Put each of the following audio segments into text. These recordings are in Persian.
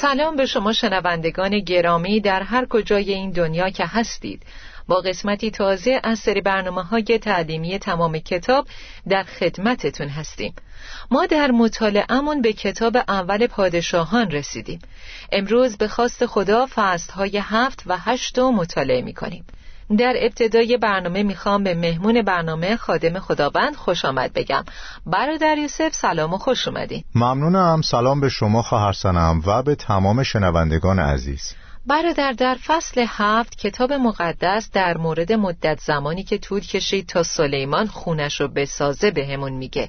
سلام به شما شنوندگان گرامی در هر کجای این دنیا که هستید. با قسمتی تازه از سری برنامه های تعلیمی تمام کتاب در خدمتتون هستیم. ما در مطالعهمون به کتاب اول پادشاهان رسیدیم. امروز به خواست خدا فصل های هفت و هشت رو مطالعه می کنیم در ابتدای برنامه می‌خوام به مهمون برنامه خادم خداوند خوش آمد بگم. برادر یوسف سلام و خوش اومدین ممنونم. سلام به شما خواهر سنم و به تمام شنوندگان عزیز. برادر در فصل هفت کتاب مقدس در مورد مدت زمانی که طول کشید تا سلیمان خونش رو بسازه بهمون به میگه.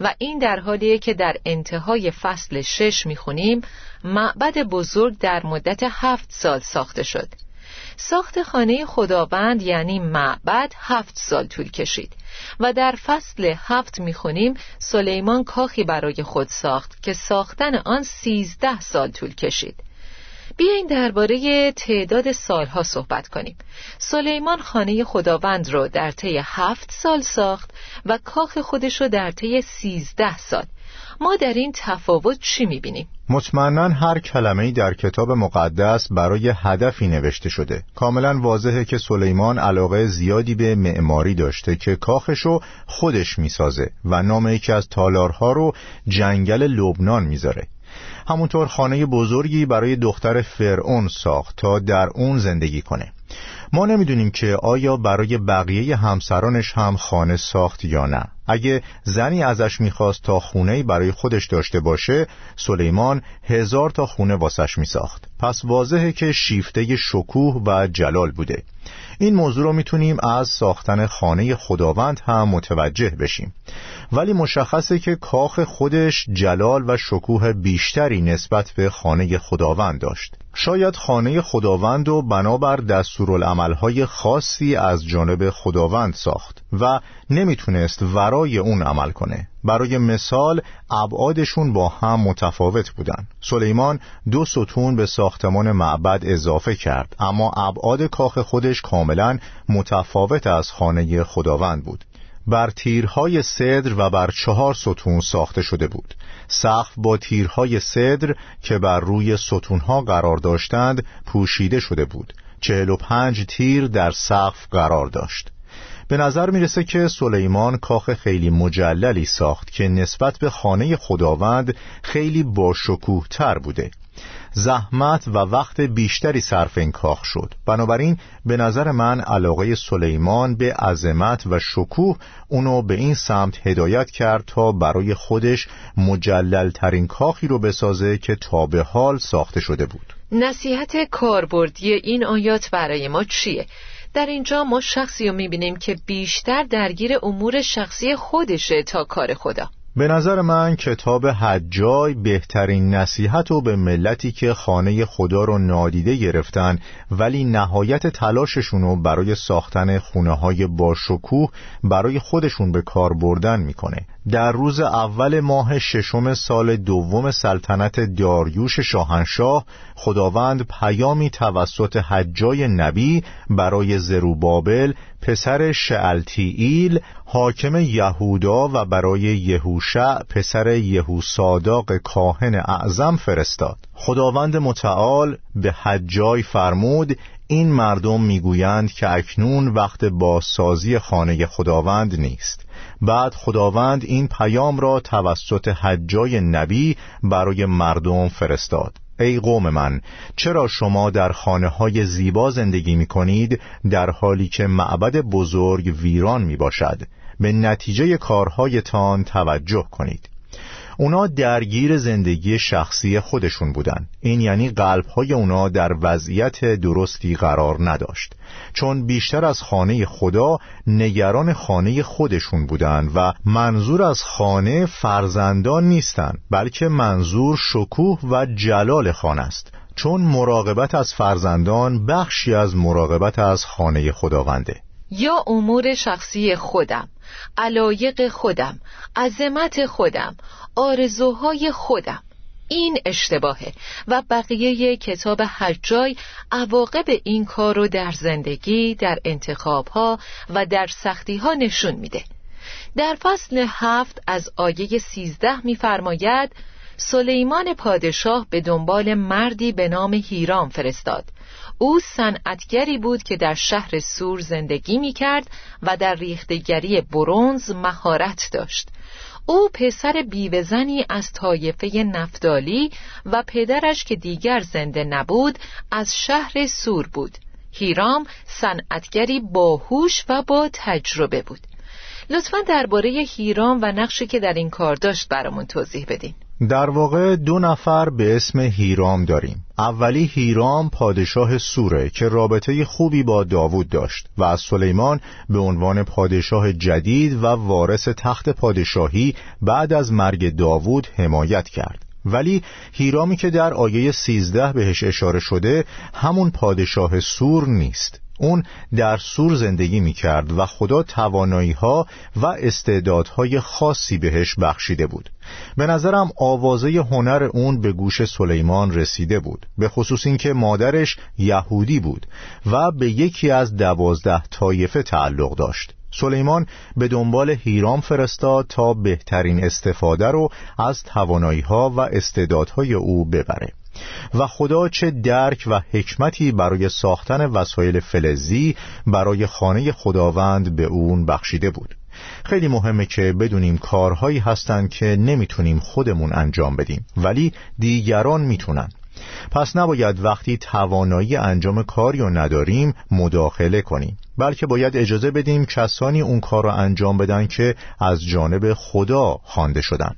و این در حالیه که در انتهای فصل شش می‌خونیم معبد بزرگ در مدت هفت سال ساخته شد. ساخت خانه خداوند یعنی معبد هفت سال طول کشید و در فصل هفت می‌خونیم سلیمان کاخی برای خود ساخت که ساختن آن سیزده سال طول کشید. بیایین درباره تعداد سالها صحبت کنیم. سلیمان خانه خداوند رو در طی هفت سال ساخت و کاخ خودش رو در طی سیزده سال. ما در این تفاوت چی می‌بینیم؟ مطمئنا هر کلمه‌ای در کتاب مقدس برای هدفی نوشته شده. کاملا واضحه که سلیمان علاقه زیادی به معماری داشته که کاخشو خودش می‌سازه و نام یکی از تالارها رو جنگل لبنان می‌ذاره. همونطور خانه بزرگی برای دختر فرعون ساخت تا در اون زندگی کنه. ما نمی‌دونیم که آیا برای بقیه همسرانش هم خانه ساخت یا نه. اگه زنی ازش می‌خواست تا خونه برای خودش داشته باشه سلیمان هزار تا خونه واسش میساخت. پس واضحه که شیفته شکوه و جلال بوده. این موضوع رو می‌تونیم از ساختن خانه خداوند هم متوجه بشیم. ولی مشخصه که کاخ خودش جلال و شکوه بیشتری نسبت به خانه خداوند داشت. شاید خانه خداوند و بنابر دستورالعملهای خاصی از جانب خداوند ساخت و نمی‌تونست ورای اون عمل کنه. برای مثال ابعادشون با هم متفاوت بودن. سلیمان دو ستون به ساختمان معبد اضافه کرد اما ابعاد کاخ خودش کاملا متفاوت از خانه خداوند بود. بر تیرهای صدر و بر چهار ستون ساخته شده بود. سقف با تیرهای صدر که بر روی ستونها قرار داشتند پوشیده شده بود. چهل و پنج تیر در سقف قرار داشت. به نظر می‌رسه که سلیمان کاخ خیلی مجللی ساخت که نسبت به خانه خداوند خیلی باشکوه تر بوده. زحمت و وقت بیشتری صرف این کاخ شد. بنابراین به نظر من علاقه سلیمان به عظمت و شکوه اونو به این سمت هدایت کرد تا برای خودش مجلل ترین کاخی رو بسازه که تا به حال ساخته شده بود. نصیحت کاربردی این آیات برای ما چیه؟ در اینجا ما شخصی رو می‌بینیم که بیشتر درگیر امور شخصی خودشه تا کار خدا. به نظر من کتاب حجای بهترین نصیحت و به ملتی که خانه خدا رو نادیده گرفتن ولی نهایت تلاششون رو برای ساختن خونه های باشکوه برای خودشون به کار بردن می‌کنه. در روز اول ماه ششم سال دوم سلطنت داریوش شاهنشاه خداوند پیامی توسط حجای نبی برای زروبابل پسر شعلتیئیل حاکم یهودا و برای یهوشع پسر یهوساداق کاهن اعظم فرستاد. خداوند متعال به حجای فرمود این مردم می‌گویند که اکنون وقت بازسازی خانه خداوند نیست. بعد خداوند این پیام را توسط حجای نبی برای مردم فرستاد. ای قوم من چرا شما در خانه های زیبا زندگی می کنید در حالی که معبد بزرگ ویران می باشد به نتیجه کارهایتان توجه کنید. اونا درگیر زندگی شخصی خودشون بودن. این یعنی قلبهای اونا در وضعیت درستی قرار نداشت. چون بیشتر از خانه خدا نگران خانه خودشون بودن و منظور از خانه فرزندان نیستن بلکه منظور شکوه و جلال خانه است. چون مراقبت از فرزندان بخشی از مراقبت از خانه خداونده. یا امور شخصی خودم. علایق خودم عظمت خودم آرزوهای خودم. این اشتباهه و بقیه کتاب حجای عواقب این کار رو در زندگی، در انتخابها و در سختیها نشون میده. در فصل هفت از آیه سیزده میفرماید سلیمان پادشاه به دنبال مردی به نام هیرام فرستاد. او صنعتگری بود که در شهر سور زندگی می کرد و در ریختگری برونز مهارت داشت. او پسر بیوزنی از طایفه نفتالی و پدرش که دیگر زنده نبود از شهر سور بود. هیرام صنعتگری باهوش و با تجربه بود. لطفا درباره هیرام و نقشی که در این کار داشت برامون توضیح بدین. در واقع دو نفر به اسم هیرام داریم. اولی هیرام پادشاه سوره که رابطه خوبی با داوود داشت و از سلیمان به عنوان پادشاه جدید و وارث تخت پادشاهی بعد از مرگ داوود حمایت کرد. ولی هیرامی که در آیه 13 بهش اشاره شده همون پادشاه سور نیست. اون در سور زندگی می کرد و خدا توانایی ها و استعدادهای خاصی بهش بخشیده بود. به نظرم آوازه هنر اون به گوش سلیمان رسیده بود به خصوص اینکه مادرش یهودی بود و به یکی از دوازده طایفه تعلق داشت. سلیمان به دنبال هیرام فرستاد تا بهترین استفاده رو از توانایی ها و استعدادهای او ببره. و خدا چه درک و حکمتی برای ساختن وسایل فلزی برای خانه خداوند به اون بخشیده بود. خیلی مهمه که بدونیم کارهایی هستند که نمی‌تونیم خودمون انجام بدیم ولی دیگران می‌تونن. پس نباید وقتی توانایی انجام کاری رو نداریم مداخله کنیم بلکه باید اجازه بدیم کسانی اون کار رو انجام بدن که از جانب خدا خوانده شدن.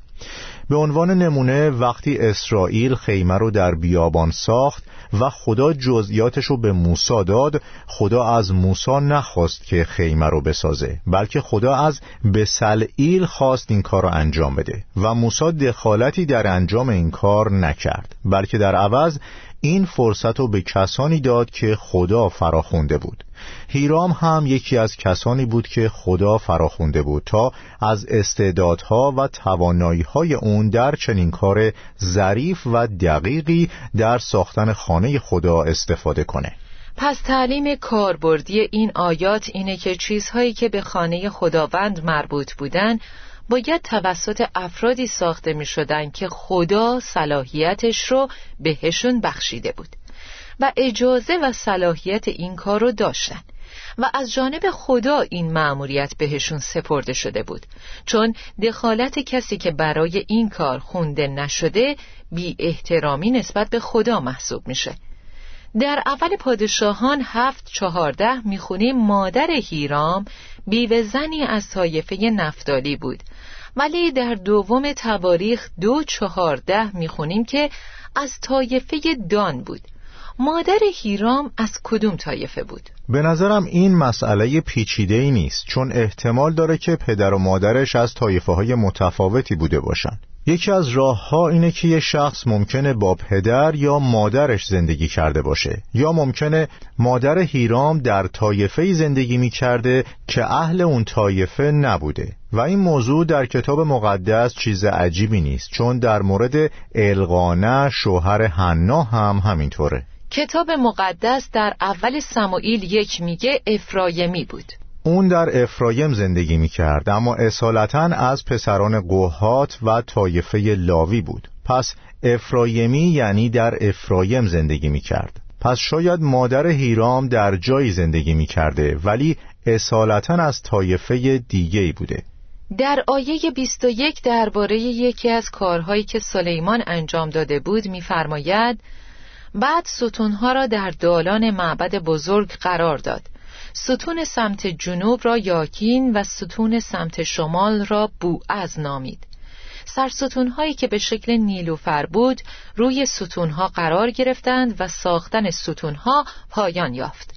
به عنوان نمونه وقتی اسرائیل خیمه رو در بیابان ساخت و خدا جزئیاتش رو به موسی داد خدا از موسی نخواست که خیمه رو بسازه بلکه خدا از بسلئیل خواست این کار رو انجام بده و موسی دخالتی در انجام این کار نکرد بلکه در عوض این فرصت رو به کسانی داد که خدا فراخونده بود. هیرام هم یکی از کسانی بود که خدا فراخونده بود تا از استعدادها و توانایی‌های اون در چنین کار ظریف و دقیقی در ساختن خانه خدا استفاده کنه. پس تعلیم کاربردی این آیات اینه که چیزهایی که به خانه خداوند مربوط بودن باید توسط افرادی ساخته می شدن که خدا صلاحیتش رو بهشون بخشیده بود. و اجازه و صلاحیت این کار رو داشتن. و از جانب خدا این مأموریت بهشون سپرده شده بود. چون دخالت کسی که برای این کار خونده نشده بی احترامی نسبت به خدا محسوب میشه. در اول پادشاهان هفت چهارده می‌خونیم مادر هیرام بیوه زنی از طایفه نفتالی بود. ولی در دوم تواریخ دو چهارده می‌خونیم که از طایفه دان بود. مادر هیرام از کدوم طایفه بود؟ به نظرم این مسئله پیچیده ای نیست چون احتمال داره که پدر و مادرش از طایفه های متفاوتی بوده باشن یکی از راه ها اینه که یه شخص ممکنه با پدر یا مادرش زندگی کرده باشه یا ممکنه مادر هیرام در طایفه زندگی می کرده که اهل اون طایفه نبوده. و این موضوع در کتاب مقدس چیز عجیبی نیست چون در مورد القانه شوهر حنا هم همینطوره. کتاب مقدس در اول سموئیل یک میگه افرایمی بود. اون در افرایم زندگی می کرد اما اصالتا از پسران قوهات و طایفه لاوی بود. پس افرایمی یعنی در افرایم زندگی می کرد پس شاید مادر هیرام در جایی زندگی می کرده ولی اصالتا از طایفه دیگه بوده. در آیه 21 درباره یکی از کارهایی که سلیمان انجام داده بود می‌فرماید بعد ستونها را در دالان معبد بزرگ قرار داد. ستون سمت جنوب را یاکین و ستون سمت شمال را بوعز نامید. سرستونهایی که به شکل نیلوفر بود روی ستونها قرار گرفتند و ساختن ستونها پایان یافت.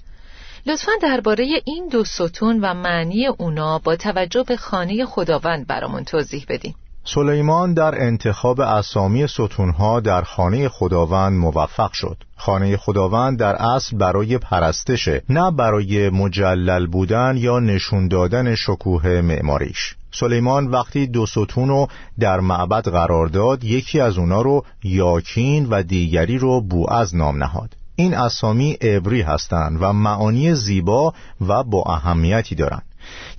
لطفا درباره این دو ستون و معنی اونا با توجه به خانه خداوند برامون توضیح بدیم سلیمان در انتخاب اسامی ستونها در خانه خداوند موفق شد. خانه خداوند در اصل برای پرستشه نه برای مجلل بودن یا نشون دادن شکوه معماریش. سلیمان وقتی دو ستون رو در معبد قرار داد یکی از اونا رو یاکین و دیگری رو بوعز نام نهاد. این اسامی عبری هستند و معانی زیبا و با اهمیتی دارند.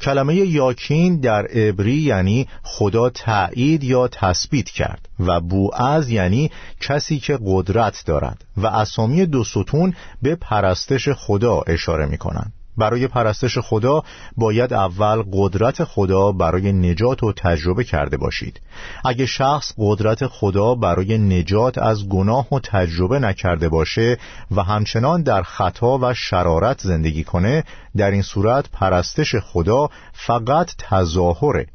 کلمه یاکین در عبری یعنی خدا تایید یا تثبیت کرد و بوعز یعنی کسی که قدرت دارد و اسامی دو ستون به پرستش خدا اشاره می کنند برای پرستش خدا باید اول قدرت خدا برای نجات و تجربه کرده باشید. اگه شخص قدرت خدا برای نجات از گناه و تجربه نکرده باشه و همچنان در خطا و شرارت زندگی کنه در این صورت پرستش خدا فقط تظاهره.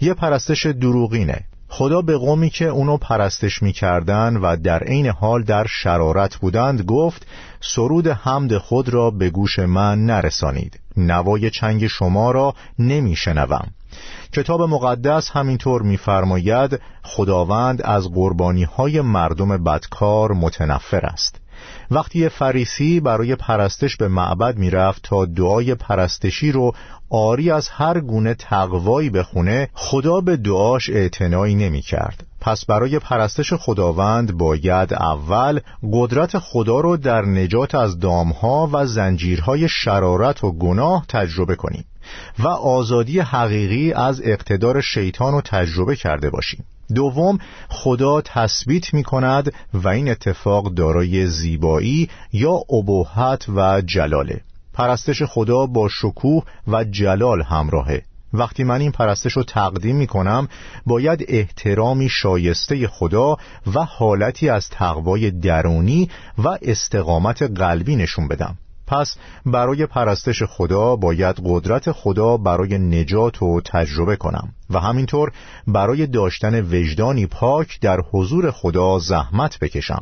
یه پرستش دروغینه. خدا به قومی که اونو پرستش می‌کردن و در عین حال در شرارت بودند گفت سرود حمد خود را به گوش من نرسانید. نوای چنگ شما را نمیشنوم. کتاب مقدس همینطور میفرماید خداوند از قربانی های مردم بدکار متنفر است. وقتی فریسی برای پرستش به معبد می‌رفت تا دعای پرستشی رو آری از هر گونه تقوایی بخونه خدا به دعاش اعتنایی نمی کرد پس برای پرستش خداوند باید اول قدرت خدا رو در نجات از دامها و زنجیرهای شرارت و گناه تجربه کنیم و آزادی حقیقی از اقتدار شیطان رو تجربه کرده باشیم. دوم خدا تثبیت می کند و این اتفاق دارای زیبایی یا ابهت و جلاله. پرستش خدا با شکوه و جلال همراهه. وقتی من این پرستش رو تقدیم می کنم باید احترامی شایسته خدا و حالتی از تقوای درونی و استقامت قلبی نشون بدم. پس برای پرستش خدا باید قدرت خدا برای نجات و تجربه کنم و همینطور برای داشتن وجدانی پاک در حضور خدا زحمت بکشم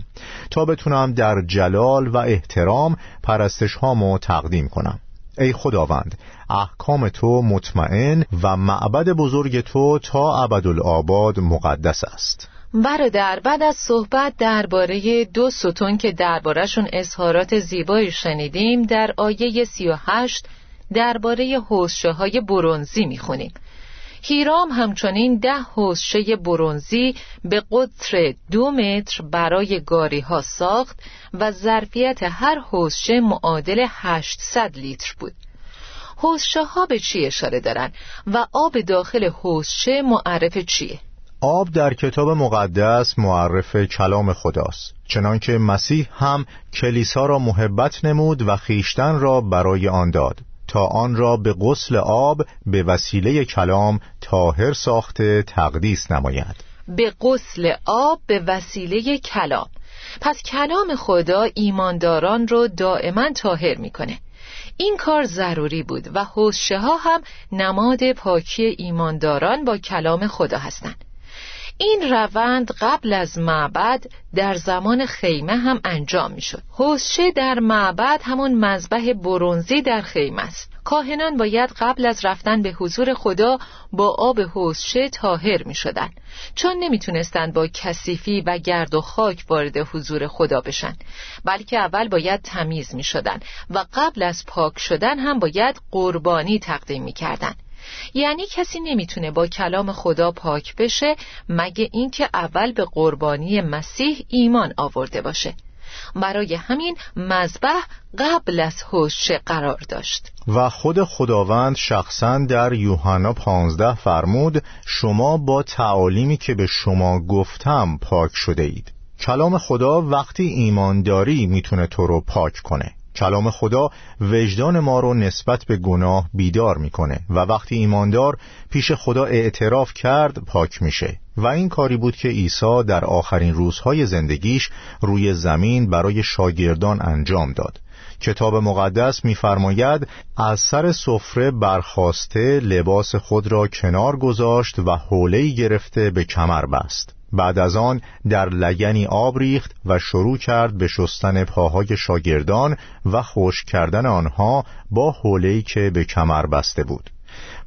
تا بتونم در جلال و احترام پرستش هامو تقدیم کنم. ای خداوند احکام تو مطمئن و معبد بزرگ تو تا ابدالآباد مقدس است. برادر بعد از صحبت درباره دو ستون که دربارهشون اظهارات زیبایی شنیدیم در آیه 38 درباره حوزشه های برونزی می‌خونیم هیرام همچنین ده حوزشه برونزی به قطر دو متر برای گاری ها ساخت و ظرفیت هر حوزشه معادل 800 لیتر بود حوزشه ها به چی اشاره دارن و آب داخل حوزشه معرف چیه؟ آب در کتاب مقدس معرف کلام خداست. چنانکه مسیح هم کلیسا را محبت نمود و خیشتن را برای آن داد. تا آن را به غسل آب به وسیله کلام تاهر ساخته تقدیس نماید. به غسل آب به وسیله کلام. پس کلام خدا ایمانداران رو دائما تاهر می‌کنه. این کار ضروری بود و حوزشه ها هم نماد پاکی ایمانداران با کلام خدا هستند. این روند قبل از معبد در زمان خیمه هم انجام می شد حوزشه در معبد همون مذبح برونزی در خیمه است کاهنان باید قبل از رفتن به حضور خدا با آب حوزشه تاهر می شدن. چون نمی‌تونستند با کثیفی و گرد و خاک وارد حضور خدا بشن بلکه اول باید تمیز می شدن و قبل از پاک شدن هم باید قربانی تقدیم می کردن. یعنی کسی نمی‌تونه با کلام خدا پاک بشه مگه اینکه اول به قربانی مسیح ایمان آورده باشه. برای همین مذبح قبل از حوش قرار داشت. و خود خداوند شخصا در یوحنا 15 فرمود شما با تعالیمی که به شما گفتم پاک شده اید. کلام خدا وقتی ایمانداری می‌تونه تو رو پاک کنه. کلام خدا وجدان ما رو نسبت به گناه بیدار می‌کنه و وقتی ایماندار پیش خدا اعتراف کرد پاک میشه. و این کاری بود که عیسی در آخرین روزهای زندگیش روی زمین برای شاگردان انجام داد. کتاب مقدس می‌فرماید از سر سفره برخواسته لباس خود را کنار گذاشت و حوله‌ای گرفته به کمر بست. بعد از آن در لگنی آب ریخت و شروع کرد به شستن پاهای شاگردان و خوش کردن آنها با حوله‌ای که به کمر بسته بود.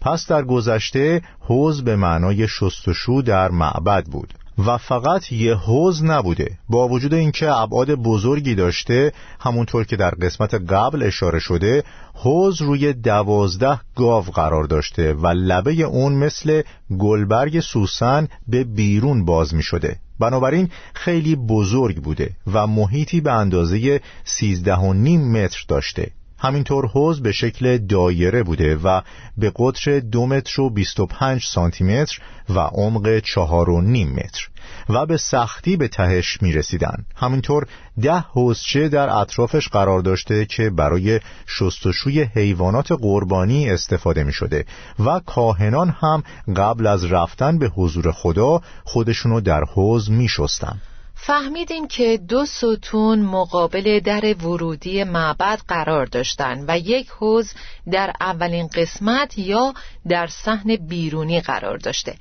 پس در گذشته حوز به معنای شستشو در معبد بود. و فقط یه حوز نبوده. با وجود اینکه ابعاد بزرگی داشته همونطور که در قسمت قبل اشاره شده حوز روی دوازده گاو قرار داشته و لبه اون مثل گلبرگ سوسن به بیرون باز می شده بنابراین خیلی بزرگ بوده و محیطی به اندازه سیزده و نیم متر داشته. همینطور حوز به شکل دایره بوده و به قطر دو متر و 25 سانتی متر و عمق چهار و نیم متر و به سختی به تهش می رسیدن. همینطور ده حوزچه در اطرافش قرار داشته که برای شستشوی حیوانات قربانی استفاده می شده و کاهنان هم قبل از رفتن به حضور خدا خودشونو در حوز می شستن. فهمیدیم که دو ستون مقابل در ورودی معبد قرار داشتند و یک حوز در اولین قسمت یا در صحن بیرونی قرار داشته.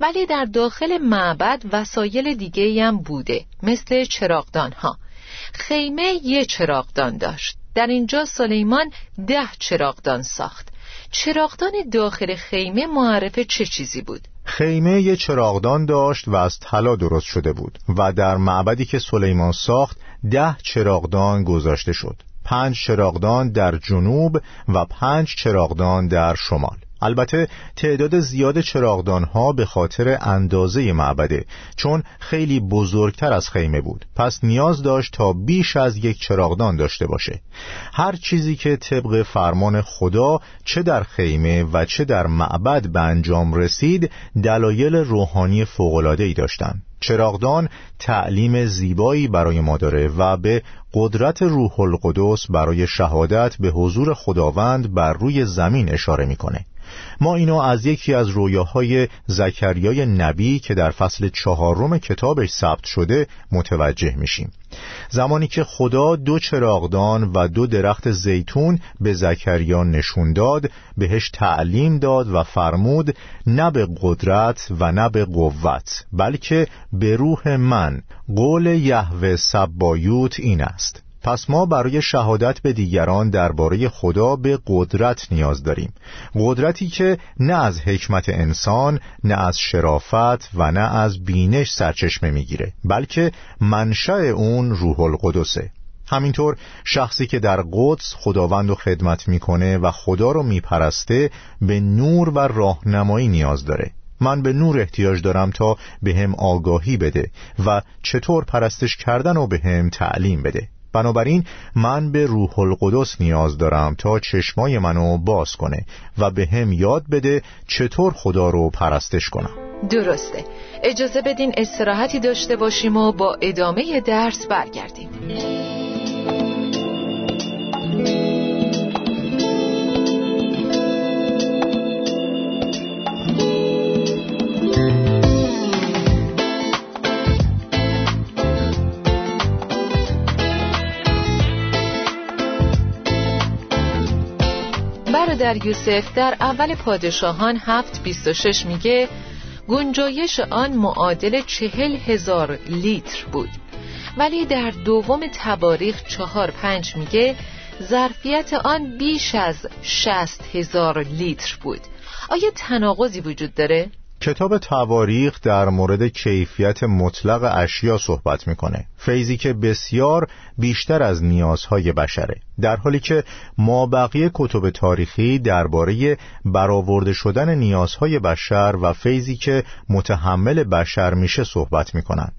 ولی در داخل معبد وسایل دیگه هم بوده مثل چراغدان ها خیمه یه چراغدان داشت. در اینجا سلیمان ده چراغدان ساخت. چراغدان داخل خیمه معرف چه چیزی بود؟ خیمه یه چراغدان داشت و از طلا درست شده بود و در معبدی که سلیمان ساخت ده چراغدان گذاشته شد. پنج چراغدان در جنوب و پنج چراغدان در شمال. البته تعداد زیاد چراغدان ها به خاطر اندازه معبده چون خیلی بزرگتر از خیمه بود. پس نیاز داشت تا بیش از یک چراغدان داشته باشه. هر چیزی که طبق فرمان خدا چه در خیمه و چه در معبد به انجام رسید دلایل روحانی ای داشتند. چراغدان تعلیم زیبایی برای ما داره و به قدرت روح القدس برای شهادت به حضور خداوند بر روی زمین اشاره می‌کنه. ما اینو از یکی از رویاهای زکریای نبی که در فصل چهارم کتابش ثبت شده متوجه میشیم. زمانی که خدا دو چراغدان و دو درخت زیتون به زکریا نشون داد بهش تعلیم داد و فرمود نه به قدرت و نه به قوت بلکه به روح من قول یهوه سبایوت این است. پس ما برای شهادت به دیگران درباره خدا به قدرت نیاز داریم. قدرتی که نه از حکمت انسان نه از شرافت و نه از بینش سرچشمه می‌گیره بلکه منشأ اون روح القدسه. همینطور شخصی که در قدس خداوند رو خدمت می‌کنه و خدا رو میپرسته به نور و راهنمایی نیاز داره. من به نور احتیاج دارم تا به هم آگاهی بده و چطور پرستش کردن و به هم تعلیم بده. بنابراین من به روح القدس نیاز دارم تا چشمای منو باز کنه و به هم یاد بده چطور خدا رو پرستش کنم. درسته. اجازه بدین استراحتی داشته باشیم و با ادامه درس برگردیم. در یوسف در اول پادشاهان هفت بیست و شش میگه گنجایش آن معادل چهل هزار لیتر بود ولی در دوم تباریخ چهار پنج میگه ظرفیت آن بیش از شست هزار لیتر بود آیا تناقضی وجود داره؟ کتاب تواریخ در مورد کیفیت مطلق اشیا صحبت می‌کنه. فیضی که بسیار بیشتر از نیازهای بشره. در حالی که ما بقیه کتب تاریخی درباره برآورده شدن نیازهای بشر و فیضی که متحمل بشر میشه صحبت می‌کنن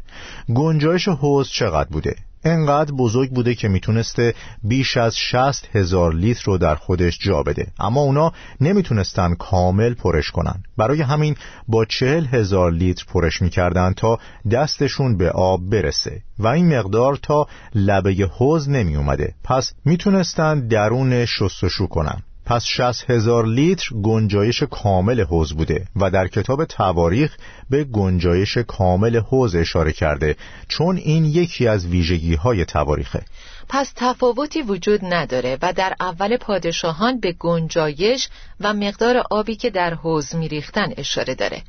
گنجایش حوز چقدر بوده؟ انقدر بزرگ بوده که می‌تونسته بیش از شست هزار لیتر رو در خودش جا بده. اما اونا نمی‌تونستن کامل پرش کنن. برای همین با چهل هزار لیتر پرش می‌کردن تا دستشون به آب برسه. و این مقدار تا لبه حوز نمی اومده پس می‌تونستن درون شستشو کنن. پس 60 هزار لیتر گنجایش کامل حوز بوده و در کتاب تواریخ به گنجایش کامل حوز اشاره کرده چون این یکی از ویژگی های تواریخه. پس تفاوتی وجود نداره و در اول پادشاهان به گنجایش و مقدار آبی که در حوز میریختن اشاره داره.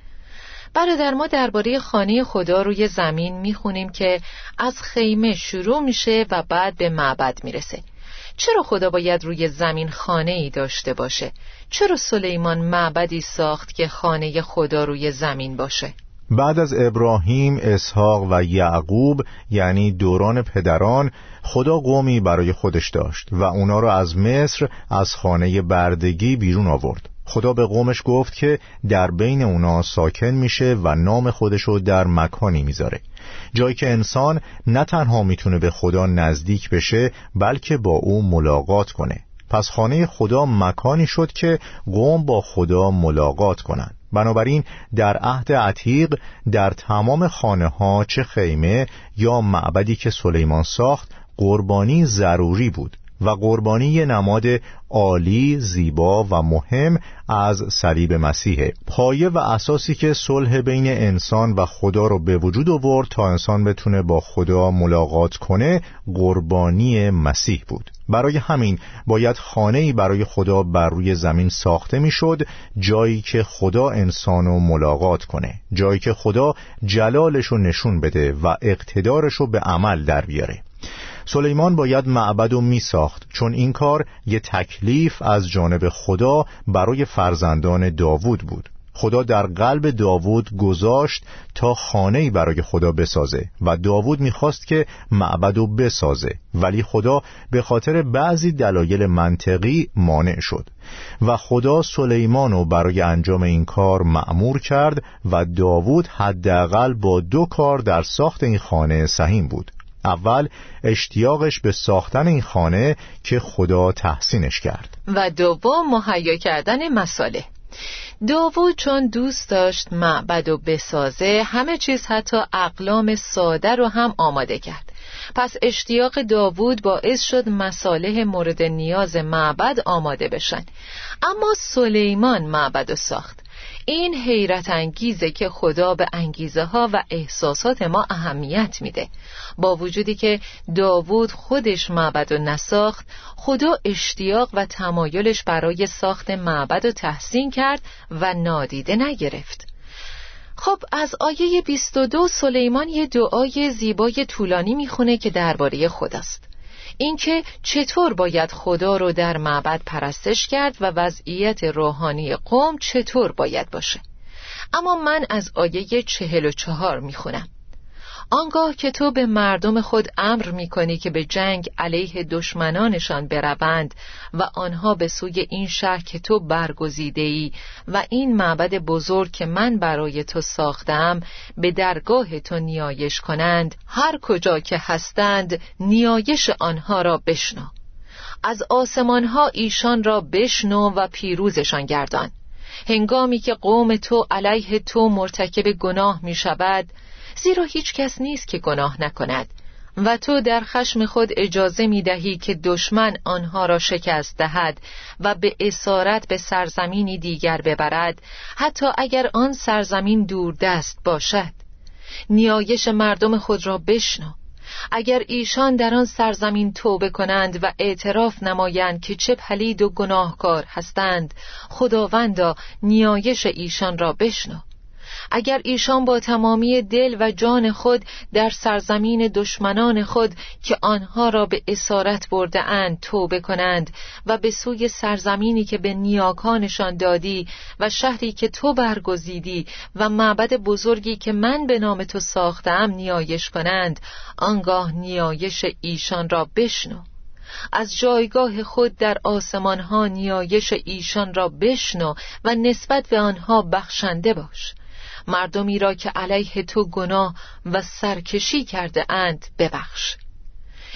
برادر ما درباره خانه خدا روی زمین می‌خونیم که از خیمه شروع میشه و بعد به معبد می‌رسه. چرا خدا باید روی زمین خانه ای داشته باشه؟ چرا سلیمان معبدی ساخت که خانه خدا روی زمین باشه؟ بعد از ابراهیم، اسحاق و یعقوب یعنی دوران پدران خدا قومی برای خودش داشت و اونا را از مصر از خانه بردگی بیرون آورد خدا به قومش گفت که در بین اونا ساکن میشه و نام خودشو در مکانی می‌ذاره. جایی که انسان نه تنها می‌تونه به خدا نزدیک بشه بلکه با او ملاقات کنه. پس خانه خدا مکانی شد که قوم با خدا ملاقات کنند. بنابراین در عهد عتیق در تمام خانه ها چه خیمه یا معبدی که سلیمان ساخت قربانی ضروری بود. و قربانی نماد عالی، زیبا و مهم از صلیب مسیحه پایه و اساسی که صلح بین انسان و خدا رو به وجود آورد تا انسان بتونه با خدا ملاقات کنه قربانی مسیح بود. برای همین باید خانه‌ای برای خدا بر روی زمین ساخته می‌شد جایی که خدا انسان رو ملاقات کنه جایی که خدا جلالش رو نشون بده و اقتدارش رو به عمل در بیاره. سلیمان باید معبد و می ساخت چون این کار یه تکلیف از جانب خدا برای فرزندان داوود بود. خدا در قلب داوود گذاشت تا خانه‌ای برای خدا بسازه و داوود می‌خواست که معبد و بسازه ولی خدا به خاطر بعضی دلایل منطقی مانع شد و خدا سلیمان رو برای انجام این کار معمور کرد و داوود حداقل با دو کار در ساخت این خانه سهیم بود. اول اشتیاقش به ساختن این خانه که خدا تحسینش کرد. و دوم مهیا کردن مساله داوود چون دوست داشت معبد و بسازه همه چیز حتی اقلام ساده رو هم آماده کرد. پس اشتیاق داوود باعث شد مصالح مورد نیاز معبد آماده بشن. اما سلیمان معبد و ساخت. این حیرت انگیزه که خدا به انگیزه ها و احساسات ما اهمیت میده. با وجودی که داوود خودش معبد و نساخت خدا اشتیاق و تمایلش برای ساخت معبد و تحسین کرد و نادیده نگرفت. خب از آیه 22 سلیمان یه دعای زیبای طولانی می‌خونه که درباره خداست. اینکه چطور باید خدا رو در معبد پرستش کرد و وضعیت روحانی قوم چطور باید باشه. اما من از آیه چهل و چهار می‌خونم. آنگاه که تو به مردم خود امر می کنی که به جنگ علیه دشمنانشان بروند و آنها به سوی این شهر که تو برگزیده ای و این معبد بزرگ که من برای تو ساختم به درگاه تو نیایش کنند هر کجا که هستند نیایش آنها را بشنو. از آسمان ها ایشان را بشنو و پیروزشان گردان. هنگامی که قوم تو علیه تو مرتکب گناه می شود زیرا هیچ کس نیست که گناه نکند. و تو در خشم خود اجازه می دهی که دشمن آنها را شکست دهد و به اسارت به سرزمینی دیگر ببرد حتی اگر آن سرزمین دور دست باشد. نیایش مردم خود را بشنو. اگر ایشان در آن سرزمین توبه کنند و اعتراف نمایند که چه پلید و گناهکار هستند خداوندا نیایش ایشان را بشنو. اگر ایشان با تمامی دل و جان خود در سرزمین دشمنان خود که آنها را به اسارت برده اند توبه کنند و به سوی سرزمینی که به نیاکانشان دادی و شهری که تو برگزیدی و معبد بزرگی که من به نام تو ساختم نیایش کنند آنگاه نیایش ایشان را بشنو. از جایگاه خود در آسمان ها نیایش ایشان را بشنو و نسبت به آنها بخشنده باش. مردمی را که علیه تو گناه و سرکشی کرده اند ببخش.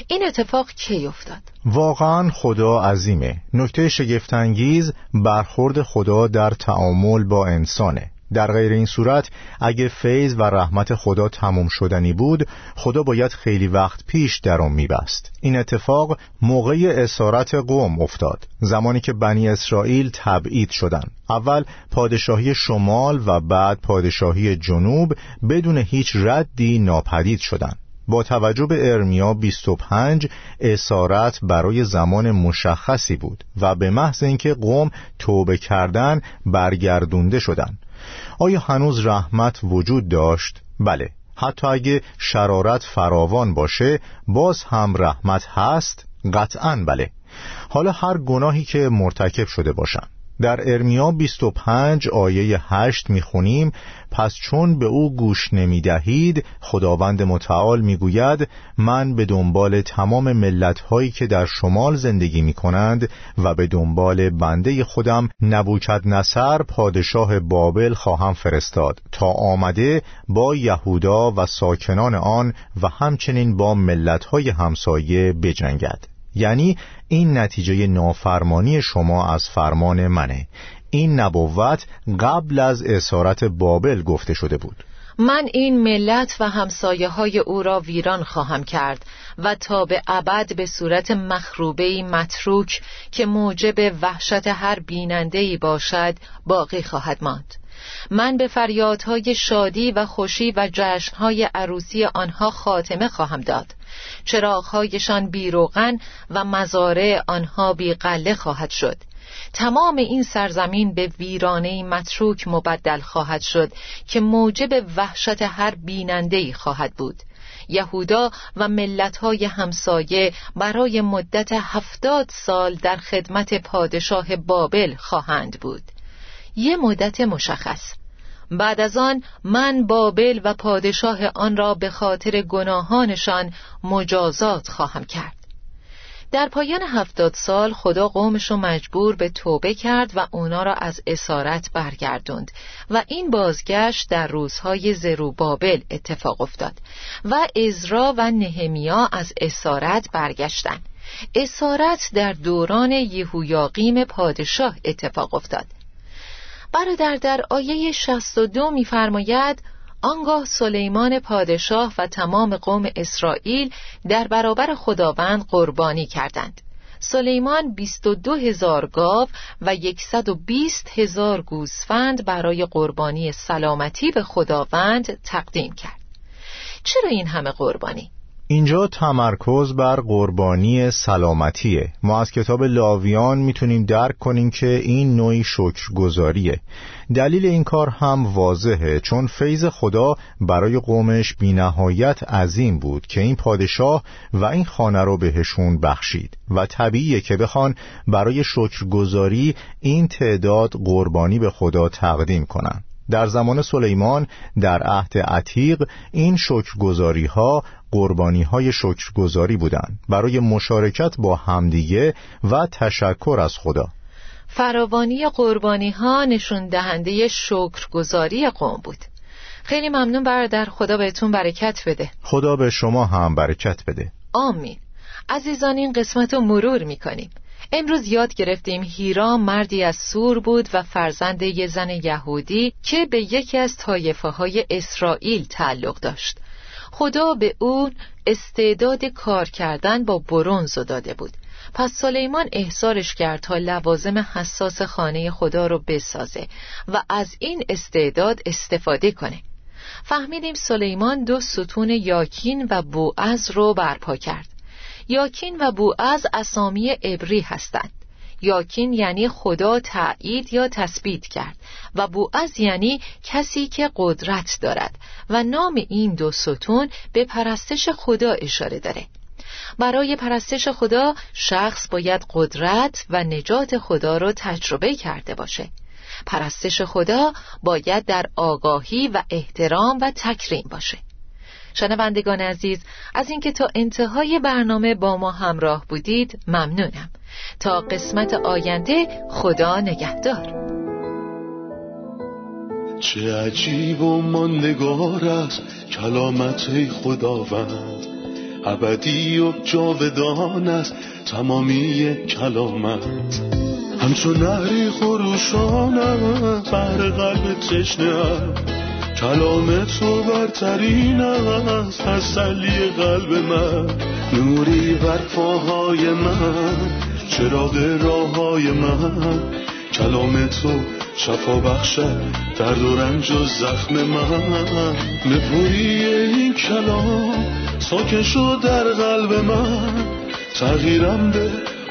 این اتفاق کی افتاد؟ واقعا خدا عظیمه. نکته شگفتانگیز برخورد خدا در تعامل با انسانه. در غیر این صورت اگه فیض و رحمت خدا تموم شدنی بود خدا باید خیلی وقت پیش در آن میبست. این اتفاق موقع اسارت قوم افتاد زمانی که بنی اسرائیل تبعید شدند. اول پادشاهی شمال و بعد پادشاهی جنوب بدون هیچ ردی ناپدید شدند. با توجه به ارمیا 25 اسارت برای زمان مشخصی بود و به محض اینکه قوم توبه کردن برگردونده شدند. آیا هنوز رحمت وجود داشت؟ بله حتی اگه شرارت فراوان باشه باز هم رحمت هست؟ قطعا بله حالا هر گناهی که مرتکب شده باشن در ارمیا 25 آیه 8 می‌خونیم پس چون به او گوش نمی‌دهید خداوند متعال می‌گوید من به دنبال تمام ملتهایی که در شمال زندگی می‌کنند و به دنبال بنده خودم نبوکد نصر پادشاه بابل خواهم فرستاد تا آمده با یهودا و ساکنان آن و همچنین با ملتهای همسایه بجنگد. یعنی این نتیجه نافرمانی شما از فرمان منه. این نبوت قبل از اسارت بابل گفته شده بود. من این ملت و همسایه های او را ویران خواهم کرد و تا به ابد به صورت مخروبه متروک که موجب وحشت هر بیننده باشد باقی خواهد ماند. من به فریادهای شادی و خوشی و جشنهای عروسی آنها خاتمه خواهم داد. چراغهایشان بیروغن و مزارع آنها بیقله خواهد شد. تمام این سرزمین به ویرانه متروک مبدل خواهد شد که موجب وحشت هر بیننده خواهد بود. یهودا و ملتهای همسایه برای مدت هفتاد سال در خدمت پادشاه بابل خواهند بود. یه مدت مشخص. بعد از آن من بابل و پادشاه آن را به خاطر گناهانشان مجازات خواهم کرد. در پایان هفتاد سال خدا قومش رو مجبور به توبه کرد و اونا را از اسارت برگردوند و این بازگشت در روزهای زروبابل اتفاق افتاد و ازرا و نهمیا از اسارت برگشتن. اسارت در دوران یهویاقیم پادشاه اتفاق افتاد. برادر در آیه 62 می‌فرماید آنگاه سلیمان پادشاه و تمام قوم اسرائیل در برابر خداوند قربانی کردند سلیمان 22 هزار گاو و 120 هزار گوسفند برای قربانی سلامتی به خداوند تقدیم کرد چرا این همه قربانی؟ اینجا تمرکز بر قربانی سلامتیه. ما از کتاب لاویان می‌تونیم درک کنیم که این نوعی شکرگزاریه. دلیل این کار هم واضحه چون فیض خدا برای قومش بینهایت عظیم بود که این پادشاه و این خانه رو بهشون بخشید و طبیعیه که بخوان برای شکرگزاری این تعداد قربانی به خدا تقدیم کنن. در زمان سلیمان در عهد عتیق این شکرگزاری ها قربانی های شکرگزاری بودند. برای مشارکت با همدیگه و تشکر از خدا. فراوانی قربانی ها نشون دهنده شکرگزاری قوم بود. خیلی ممنون برادر خدا بهتون برکت بده. خدا به شما هم برکت بده. آمین. عزیزان این قسمت رو مرور می‌کنیم. امروز یاد گرفتیم هیرا مردی از سور بود و فرزند یه زن یهودی که به یکی از طایفه های اسرائیل تعلق داشت. خدا به او استعداد کار کردن با برونز داده بود. پس سلیمان احسارش کرد تا لوازم حساس خانه خدا رو بسازه و از این استعداد استفاده کنه. فهمیدیم سلیمان دو ستون یاکین و بوعز رو برپا کرد. یاکین و بوعز اسامی عبری هستند. یاکین یعنی خدا تایید یا تثبیت کرد و بوعز یعنی کسی که قدرت دارد و نام این دو ستون به پرستش خدا اشاره داره. برای پرستش خدا شخص باید قدرت و نجات خدا را تجربه کرده باشه. پرستش خدا باید در آگاهی و احترام و تکریم باشه. شنوندگان عزیز از اینکه تا انتهای برنامه با ما همراه بودید ممنونم. تا قسمت آینده خدا نگهدار. چه عجیب و ماندگار است کلامت خداوند. ابدی و جاودان است تمامی کلامت. همچون نهری خروشانم بر قلب تشنه کلام تو برترین است تسلی قلب من. نوری بر پاهای من چراغ راه های من. کلام تو شفا بخشد درد و رنج و زخم من. نپوری این کلام ساکن شد در قلب من. تغییرم به